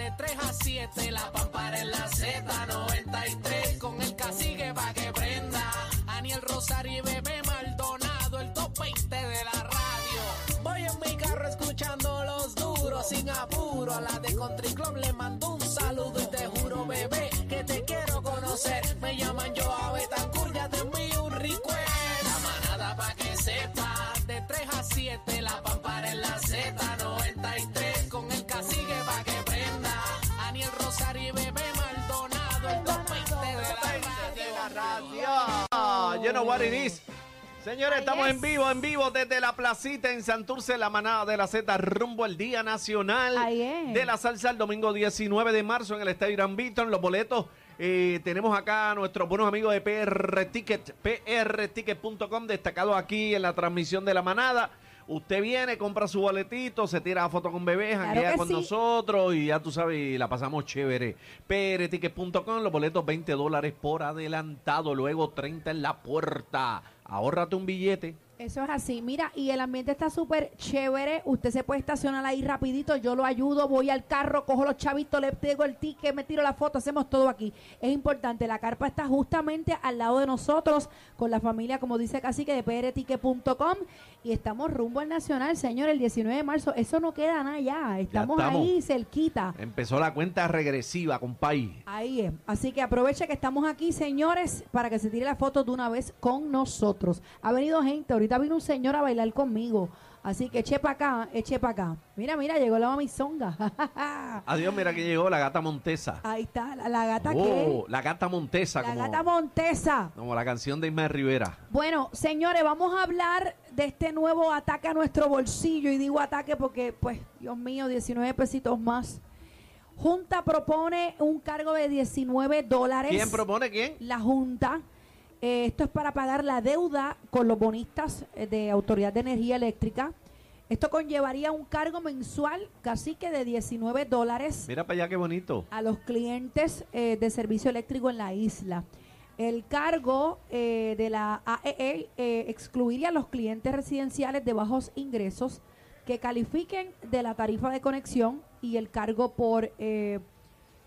de 3 a 7, la pampara en la Z93, con el cacique pa' que prenda. Aniel Rosario y Bebé Maldonado, el top 20 de la radio. Voy en mi carro escuchando los duros, sin apuro. A la de Country Club le mando un saludo y te juro, bebé, que te quiero conocer. Radio. You know what it is. Señores, estamos en vivo, en vivo desde la placita en Santurce, la manada de la Z, rumbo al Día Nacional de la Salsa el domingo 19 de marzo en el Estadio Irán Beaton. Los boletos eh, tenemos acá a nuestros buenos amigos de PR Ticket, prticket.com, destacado aquí en la transmisión de la manada. Usted viene, compra su boletito, se tira la foto con bebés, Claro que con sí. nosotros y ya tú sabes, y la pasamos chévere. prticket.com, los boletos 20 dólares por adelantado, luego 30 en la puerta. Ahórrate un billete. Eso es así. Mira, y el ambiente está súper chévere. Usted se puede estacionar ahí rapidito. Yo lo ayudo, voy al carro, cojo los chavitos, le pego el ticket, me tiro la foto, hacemos todo aquí. Es importante, la carpa está justamente al lado de nosotros, con la familia, como dice Cacique, de prticket.com. Y estamos rumbo al Nacional, señor, el 19 de marzo. Eso no queda nada ya. Estamos, estamos. ahí cerquita. Empezó la cuenta regresiva, compay. Ahí es. Así que aproveche que estamos aquí, señores, para que se tire la foto de una vez con nosotros. Ha venido gente, ahorita vino un señor a bailar conmigo. Así que eche para acá, eche para acá. Mira, mira, llegó la mamizonga. Adiós, mira que llegó la gata Montesa. Ahí está, la, la gata Oh, que. la gata Montesa, La como, gata Montesa. como la canción de Ismael Rivera. Bueno, señores, vamos a hablar de este nuevo ataque a nuestro bolsillo. Y digo ataque porque, pues, Dios mío, 19 pesitos más. Junta propone un cargo de 19 dólares. ¿Quién propone quién? la Junta. Eh, esto es para pagar la deuda con los bonistas eh, de Autoridad de Energía Eléctrica. Esto conllevaría un cargo mensual casi que de 19 dólares Mira para allá qué bonito. a los clientes eh, de servicio eléctrico en la isla. El cargo eh, de la AEE eh, excluiría a los clientes residenciales de bajos ingresos que califiquen de la tarifa de conexión y el cargo por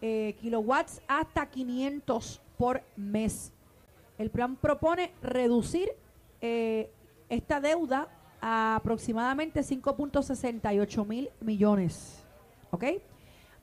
kilowatts hasta 500 por mes. El plan propone reducir eh, esta deuda a aproximadamente 5.68 mil millones. ¿Ok?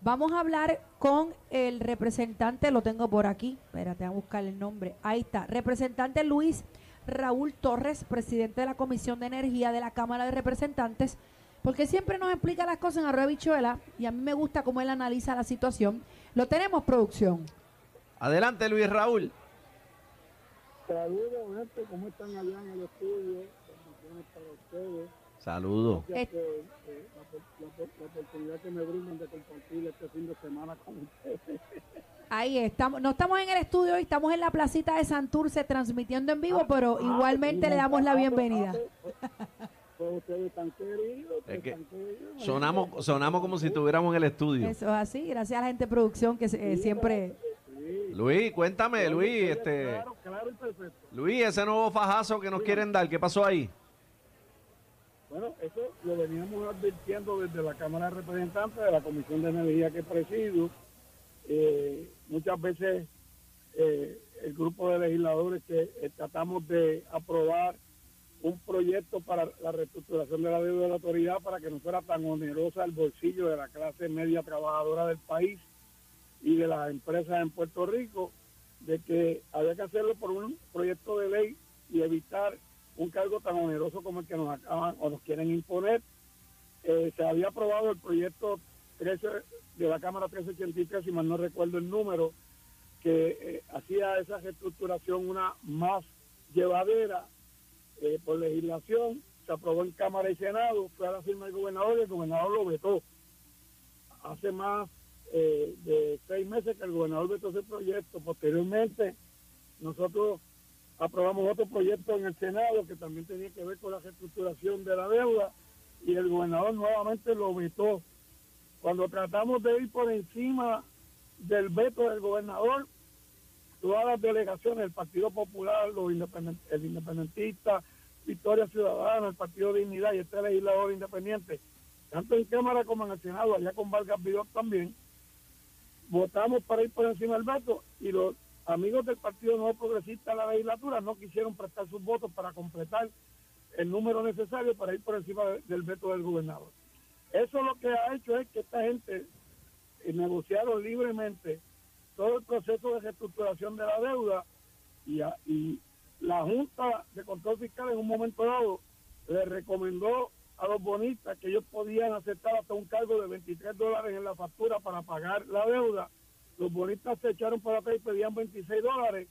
Vamos a hablar con el representante, lo tengo por aquí, espérate, a buscar el nombre. Ahí está, representante Luis Raúl Torres, presidente de la Comisión de Energía de la Cámara de Representantes, porque siempre nos explica las cosas en Arroyo Bichuela y a mí me gusta cómo él analiza la situación. Lo tenemos, producción. Adelante, Luis Raúl. Saludos, gente, ¿cómo están allá en el estudio? Bendiciones para ustedes. Saludos. Gracias Eh. por eh, la, la la oportunidad que me brindan de compartir este fin de semana con ustedes. Ahí estamos, no estamos en el estudio hoy, estamos en la placita de Santurce transmitiendo en vivo, pero igualmente le damos la bienvenida. Pues ustedes están queridos, ustedes Es que queridos. Sonamos, sonamos como si estuviéramos en el estudio. Eso es así, gracias a la gente de producción que eh, siempre... Luis, cuéntame, Luis, este, Claro, claro y perfecto. Luis, ese nuevo fajazo que nos quieren dar, ¿qué pasó ahí? Bueno, eso lo veníamos advirtiendo desde la Cámara de Representantes de la Comisión de Energía que presido. Eh, muchas veces eh, el grupo de legisladores que eh, tratamos de aprobar un proyecto para la reestructuración de la deuda de la autoridad para que no fuera tan onerosa el bolsillo de la clase media trabajadora del país y de las empresas en Puerto Rico, de que había que hacerlo por un proyecto de ley y evitar un cargo tan oneroso como el que nos acaban o nos quieren imponer. Eh, se había aprobado el proyecto 13 de la Cámara 1383, si mal no recuerdo el número, que eh, hacía esa reestructuración una más llevadera eh, por legislación, se aprobó en Cámara y Senado, fue a la firma del gobernador y el gobernador lo vetó. Hace más eh, de seis meses que el gobernador vetó ese proyecto. Posteriormente, nosotros aprobamos otro proyecto en el Senado que también tenía que ver con la reestructuración de la deuda y el gobernador nuevamente lo vetó. Cuando tratamos de ir por encima del veto del gobernador, todas las delegaciones del Partido Popular, los independent- el independentista, Victoria Ciudadana, el Partido Dignidad y este legislador independiente, tanto en Cámara como en el Senado, allá con Vargas Vidal también, votamos para ir por encima del veto y los amigos del Partido Nuevo Progresista de la legislatura no quisieron prestar sus votos para completar el número necesario para ir por encima de- del veto del gobernador. Eso lo que ha hecho es que esta gente eh, negociaron libremente todo el proceso de reestructuración de la deuda y, y la Junta de Control Fiscal en un momento dado le recomendó a los bonistas que ellos podían aceptar hasta un cargo de 23 dólares en la factura para pagar la deuda. Los bonistas se echaron para atrás y pedían 26 dólares.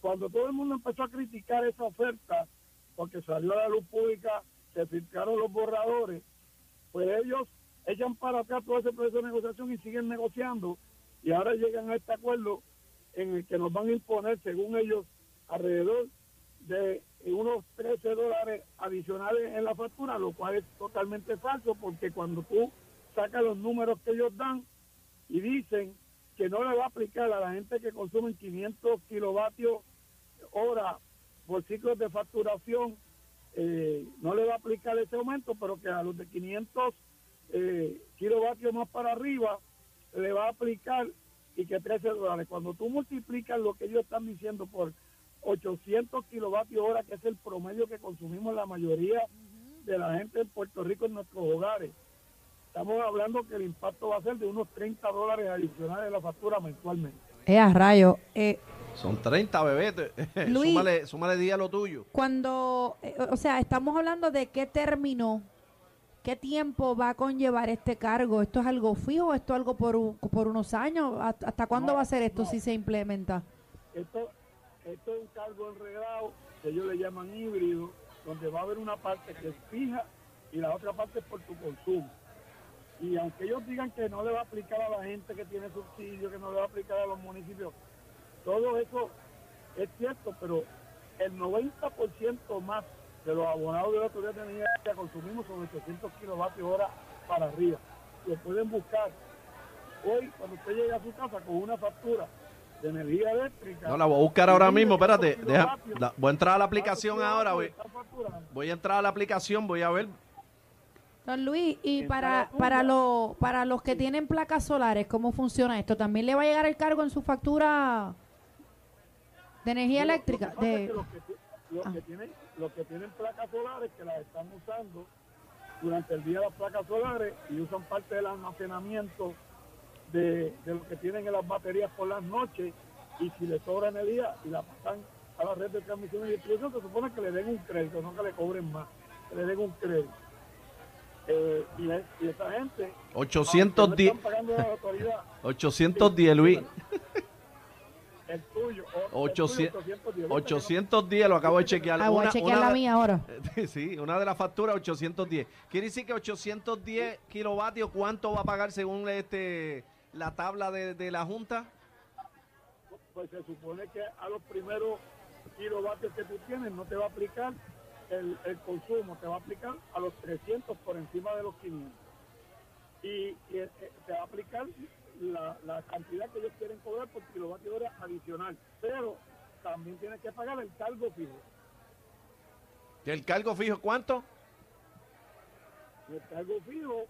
Cuando todo el mundo empezó a criticar esa oferta, porque salió a la luz pública, se filtraron los borradores, pues ellos echan para atrás todo ese proceso de negociación y siguen negociando y ahora llegan a este acuerdo en el que nos van a imponer, según ellos, alrededor de unos 13 dólares adicionales en la factura, lo cual es totalmente falso porque cuando tú sacas los números que ellos dan y dicen que no le va a aplicar a la gente que consume 500 kilovatios hora por ciclos de facturación, eh, no le va a aplicar ese aumento, pero que a los de 500 eh, kilovatios más para arriba le va a aplicar y que 13 dólares. Cuando tú multiplicas lo que ellos están diciendo por 800 kilovatios hora, que es el promedio que consumimos la mayoría de la gente en Puerto Rico en nuestros hogares, estamos hablando que el impacto va a ser de unos 30 dólares adicionales en la factura mensualmente. Eh, a rayo. Eh, Son 30, bebé. Luis. súmale, súmale día a lo tuyo. cuando, eh, o sea, estamos hablando de qué término, qué tiempo va a conllevar este cargo. ¿Esto es algo fijo? ¿Esto es algo por, un- por unos años? ¿Hasta hasta cuándo No, va a ser esto no. si se implementa? Esto, esto es un cargo enredado que ellos le llaman híbrido, donde va a haber una parte que es fija y la otra parte es por tu consumo. Y aunque ellos digan que no le va a aplicar a la gente que tiene subsidio, que no le va a aplicar a los municipios, todo eso es cierto, pero el 90% más de los abonados de la Autoridad de Energía que consumimos son 800 kilovatios hora para arriba. Lo pueden buscar. Hoy, cuando usted llega a su casa con una factura de energía eléctrica... No, la voy a buscar ahora mismo. Espérate. deja- la- voy a entrar a la aplicación ahora. Voy, a entrar a la aplicación. Voy a ver. Don Luis, y para, para, los para los que tienen placas solares, ¿cómo funciona esto? ¿También le va a llegar el cargo en su factura de energía Lo- eléctrica? Lo que, pasa es De, que los que los Ah. que tienen, los que tienen placas solares que las están usando durante el día las placas solares y usan parte del almacenamiento de, de lo que tienen en las baterías por las noches y si les sobra energía y la pasan a la red de transmisión y distribución, se supone que le den un crédito, no que le cobren más, que le den un crédito. Eh, y, es- y esa gente 810. aunque no están pagando a la autoridad 810, Luis. el tuyo, o- el 800, tuyo, 810. 810 lo acabo de chequear. ah, voy a chequear una la mía ahora. Sí, una de las facturas 810. Quiere decir que 810 kilovatios, ¿cuánto va a pagar según este la tabla de, de la Junta? pues se supone que a los primeros kilovatios que tú tienes no te va a aplicar el, el consumo, te va a aplicar a los 300 por encima de los 500. Y, y, eh, te va a aplicar la, la cantidad que ellos quieren cobrar por kilovatio hora adicional. Pero también tienes que pagar el cargo fijo. ¿El cargo fijo cuánto? El cargo fijo,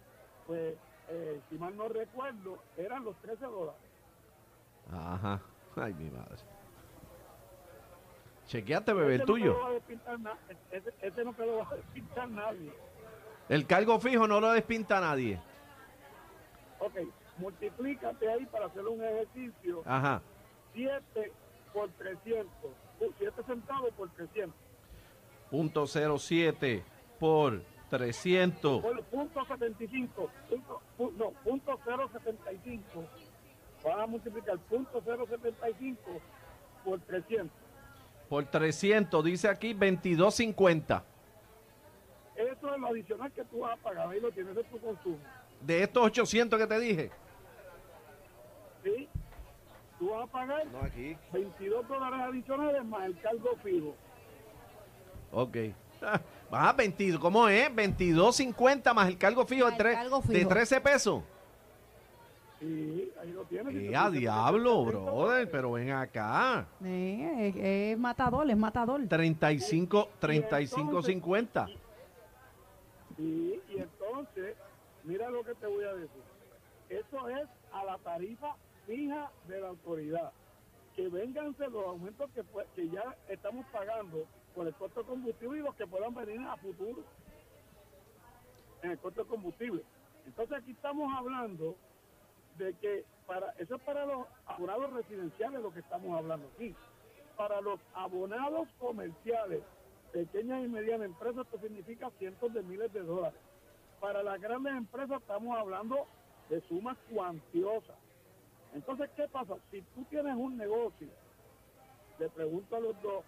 pues, eh, si mal no recuerdo, eran los 13 dólares. Ajá. Ay, mi madre. Chequeate, bebé, el no tuyo. va a despintar na- ese, ese no te lo va a despintar nadie. El cargo fijo no lo despinta nadie. Ok, multiplícate ahí para hacer un ejercicio. Ajá. 7 por 300. 7 centavos por 300. Punto 07 por 300. Por punto 75. Punto, pu- no, punto 075. Van a multiplicar punto 075 por 300. Por 300, dice aquí 22.50. Eso es lo adicional que tú vas a pagar. Ahí lo tienes de tu consumo. De estos 800 que te dije. ¿Sí? Tú vas a pagar No, aquí. 22 dólares adicionales más el cargo fijo. Ok. Ah, 22, ¿cómo es? 22.50 más el cargo fijo, de, el tre- cargo de fijo. 13 pesos. Sí, ahí lo tienes. ¡Eh, a diablo, 30 brother! Pero ven acá. Eh, es, es matador, es matador. 35, Y 35, entonces- 50. Sí, y entonces, mira lo que te voy a decir. Eso es a la tarifa fija de la autoridad. Que vénganse los aumentos que, fue- que ya estamos pagando por el costo de combustible y los que puedan venir a futuro en el costo de combustible. Entonces aquí estamos hablando de que para eso es para los abonados residenciales lo que estamos hablando aquí. Para los abonados comerciales, pequeñas y medianas empresas, esto significa cientos de miles de dólares. Para las grandes empresas estamos hablando de sumas cuantiosas. Entonces, ¿qué pasa? Si tú tienes un negocio, le pregunto a los dos,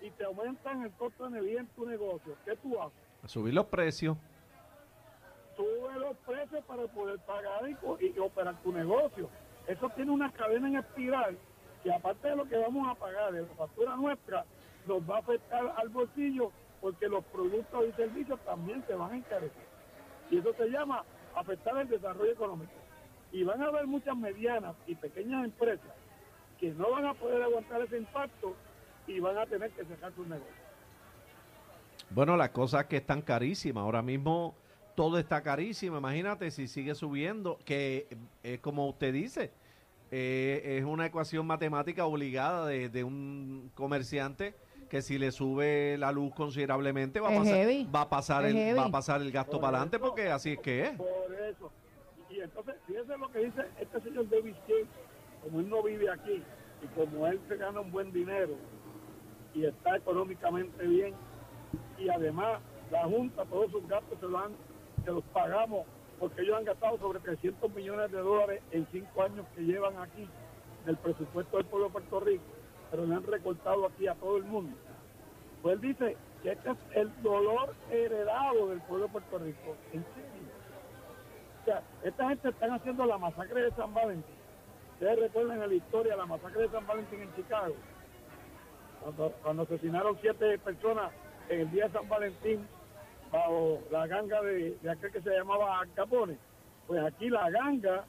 y te aumentan el costo de energía en tu negocio, ¿qué tú haces? Subir los precios. sube los precios para poder pagar y, y operar tu negocio. Eso tiene una cadena en espiral que aparte de lo que vamos a pagar de la factura nuestra, nos va a afectar al bolsillo porque los productos y servicios también se van a encarecer. Y eso se llama afectar el desarrollo económico. Y van a haber muchas medianas y pequeñas empresas que no van a poder aguantar ese impacto y van a tener que cerrar sus negocios. Bueno, las cosas que están carísimas. Ahora mismo todo está carísimo. Imagínate si sigue subiendo, que es como usted dice, eh, es una ecuación matemática obligada de, de un comerciante que si le sube la luz considerablemente va a Es pasar, heavy. va a pasar Es el heavy. va a pasar el gasto Por para adelante porque así es que es. Por eso. Y entonces, fíjense lo que dice este señor David King, como él no vive aquí y como él se gana un buen dinero y está económicamente bien y además la Junta todos sus gastos se los, han, se pagamos porque ellos han gastado sobre 300 millones de dólares en cinco años que llevan aquí del presupuesto del pueblo de Puerto Rico, pero le han recortado aquí a todo el mundo. Pues él dice que este es el dolor heredado del pueblo de Puerto Rico. ¿En serio? O sea, esta gente están haciendo la masacre de San Valentín. Ustedes recuerdan en la historia la masacre de San Valentín en Chicago, cuando, cuando asesinaron siete personas en el día de San Valentín bajo la ganga de, de aquel que se llamaba Capone. Pues aquí la ganga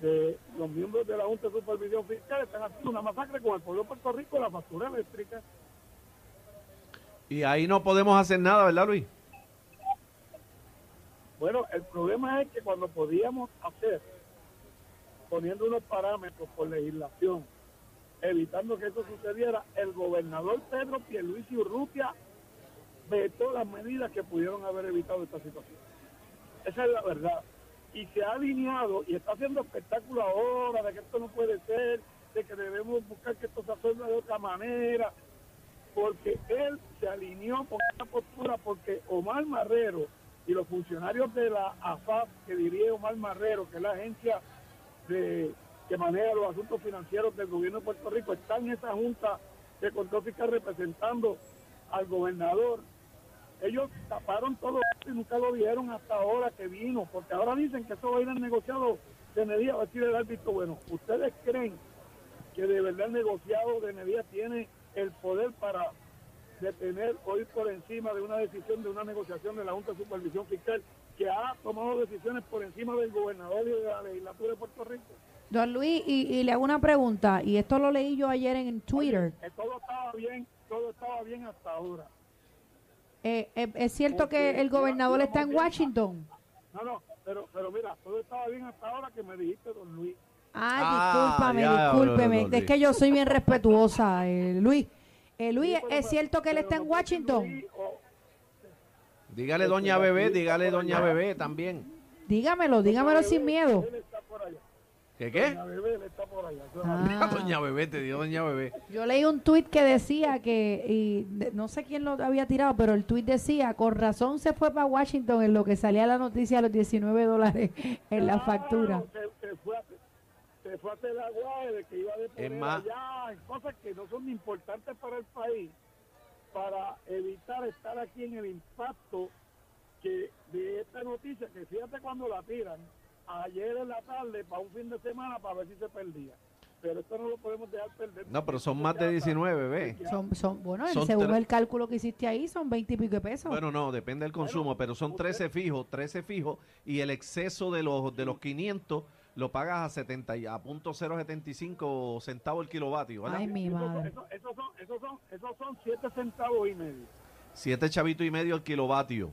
de los miembros de la Junta de Supervisión Fiscal están haciendo una masacre con el pueblo de Puerto Rico, la factura eléctrica. Y ahí no podemos hacer nada, ¿verdad, Luis? Bueno, el problema es que cuando podíamos hacer, poniendo unos parámetros por legislación, evitando que esto sucediera, el gobernador Pedro Pierluisi Urrutia vetó las medidas que pudieron haber evitado esta situación. Esa es la verdad. Y se ha alineado y está haciendo espectáculo ahora de que esto no puede ser, de que debemos buscar que esto se resuelva de otra manera, porque él se alineó con esta postura porque Omar Marrero y los funcionarios de la AFAP que dirige Omar Marrero, que es la agencia de, que maneja los asuntos financieros del gobierno de Puerto Rico, están en esa junta de control fiscal representando al gobernador. Ellos taparon todo esto y nunca lo vieron hasta ahora que vino, porque ahora dicen que eso va a ir al negociado de energía, va a decir el árbitro, bueno, ¿ustedes creen que de verdad el negociado de energía tiene el poder para detener o ir por encima de una decisión de una negociación de la Junta de Supervisión Fiscal que ha tomado decisiones por encima del gobernador y de la legislatura de Puerto Rico. Don Luis, y, y le hago una pregunta, y esto lo leí yo ayer en Twitter. Eh, todo estaba bien, todo estaba bien hasta ahora. Eh, eh, ¿Es cierto que el gobernador está en Washington? No, no, pero, pero mira, todo estaba bien hasta ahora que me dijiste, don Luis. Ah, Ah, discúlpame, ya, discúlpeme. Es que yo soy bien respetuosa, eh, Luis. Eh, Luis, Sí, pero- ¿es cierto que él está en Washington? Luis Dígale doña Bebé, dígale doña Bebé también. Dígamelo, dígamelo sin miedo. Él está por allá. ¿Qué qué? Doña Bebé, él está por allá. Ah. doña Bebé, te dio doña Bebé. Yo leí un tuit que decía que, y de- no sé quién lo había tirado, pero el tuit decía, con razón se fue para Washington en lo que salía la noticia de los 19 dólares en la Claro, factura. Se, se fue a, se fue a hacer la guay de que iba a deponer Es más- allá en cosas que no son importantes para el país para evitar estar aquí en el impacto que de esta noticia que fíjate cuando la tiran ayer en la tarde para un fin de semana para ver si se perdía pero esto no lo podemos dejar perder No, pero son más de 19, bebé. Son, son, bueno, Son según el cálculo que hiciste ahí, son 20 y pico de pesos. Bueno, no, depende del consumo, pero son 13 fijos, 13 fijos y el exceso de los de los 500 lo pagas a 70 y a punto 0.75 centavos el kilovatio, ¿verdad? Ay, mi madre. esos, esos son esos son esos son siete centavos y medio Siete chavitos y medio el kilovatio.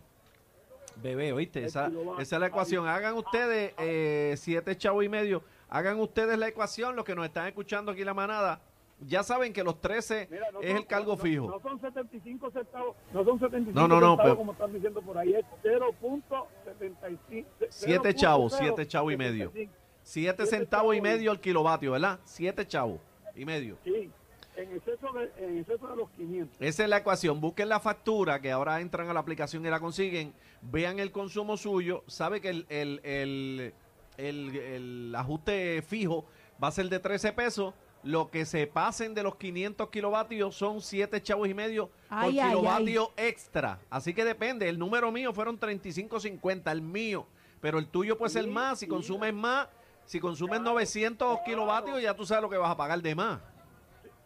Bebé, ¿oíste? Esa, esa es la ecuación. Hagan ustedes eh, siete chavos y medio Hagan ustedes la ecuación, los que nos están escuchando aquí la manada. Ya saben que los 13 Mira, no es son- el cargo no- fijo. No, son 75 centavos, no son 75 No, no, no, centavos pero- como están diciendo por ahí, es 0.75. Siete chavos, siete chavos y medio. 0.75. Siete Siete centavos y medio el kilovatio, ¿verdad? Siete chavos y medio. Sí, en exceso, de, en exceso de los 500. Esa es la ecuación. Busquen la factura, que ahora entran a la aplicación y la consiguen. Vean el consumo suyo. Sabe que el, el, el, el- el ajuste fijo va a ser de 13 pesos. Lo que se pasen de los 500 kilovatios son 7 chavos y medio Ay, por ay, kilovatio extra. Así que depende. El número mío fueron 35.50, el mío. Pero el tuyo puede ser más. Si consumes más, si consumes 900 kilovatios, ya tú sabes lo que vas a pagar de más.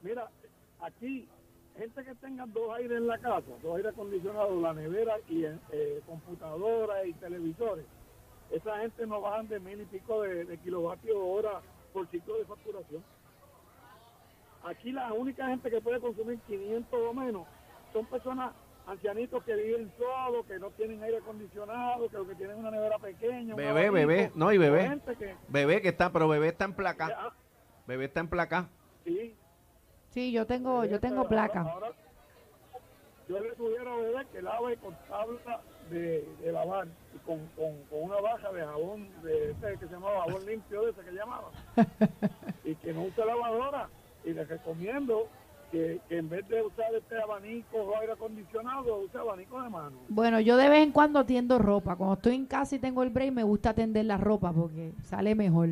Mira, aquí, gente que tenga dos aires en la casa, dos aires acondicionados, la nevera y eh, computadoras y televisores, esa gente no bajan de mil y pico de, de kilovatios hora por ciclo de facturación. Aquí la única gente que puede consumir 500 o menos son personas ancianitos que viven solos, que no tienen aire acondicionado, que lo que tienen una nevera pequeña. Bebé, bebé, no, y bebé. que- Bebé que está, pero bebé está en placa. Bebé está en placa. sí, Sí, yo tengo, yo tengo placa. ahora, yo le sugiero a Bebé que lave con tabla de, de lavar y con, con, con una baja de jabón de ese que se llamaba jabón limpio de ese que llamaba y que no use lavadora y le recomiendo que, que en vez de usar este abanico o aire acondicionado use abanico de mano Bueno, yo de vez en cuando tiendo ropa. Cuando estoy en casa y tengo el break, me gusta tender la ropa porque sale mejor.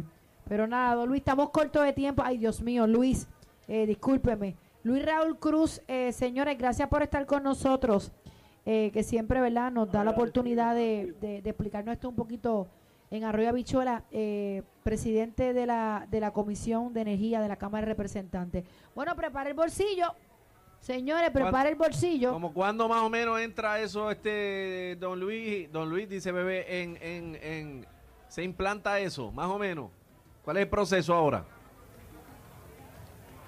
Pero nada, don Luis, estamos cortos de tiempo. Ay, Dios mío, Luis, eh, discúlpeme. Luis Raúl Cruz, eh, señores, gracias por estar con nosotros. eh, que siempre, ¿verdad?, nos da la oportunidad de, de- de explicarnos esto un poquito en Arroyo Habichuela, eh, presidente de la, de la Comisión de Energía de la Cámara de Representantes. Bueno, prepara el bolsillo. Señores, prepara el bolsillo. Como cuando más o menos entra eso, este don Luis, don Luis dice bebé, en, en, en, se implanta eso, más o menos. ¿Cuál es el proceso ahora?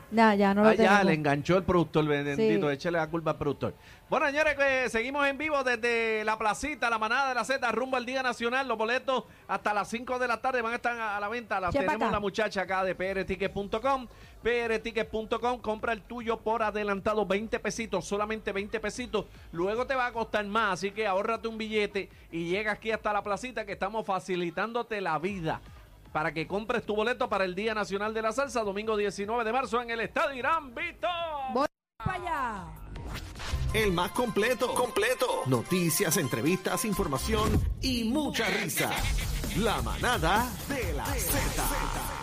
Nah, ya no lo Ah, ya, le enganchó el productor, bendito, Sí. échale la culpa al productor. Bueno, señores, que seguimos en vivo desde la placita, la manada de la Z, rumbo al Día Nacional. Los boletos hasta las 5 de la tarde van a estar a, la venta. Las tenemos acá. la muchacha acá de prticket.com. prticket.com, compra el tuyo por adelantado, 20 pesitos, solamente 20 pesitos. Luego te va a costar más, así que ahórrate un billete y llega aquí hasta la placita que estamos facilitándote la vida para que compres tu boleto para el Día Nacional de la Salsa, domingo 19 de marzo en el Estadio Irán Vito. Voy para allá. El más completo. Completo. Noticias, entrevistas, información y mucha risa. La manada de la Z.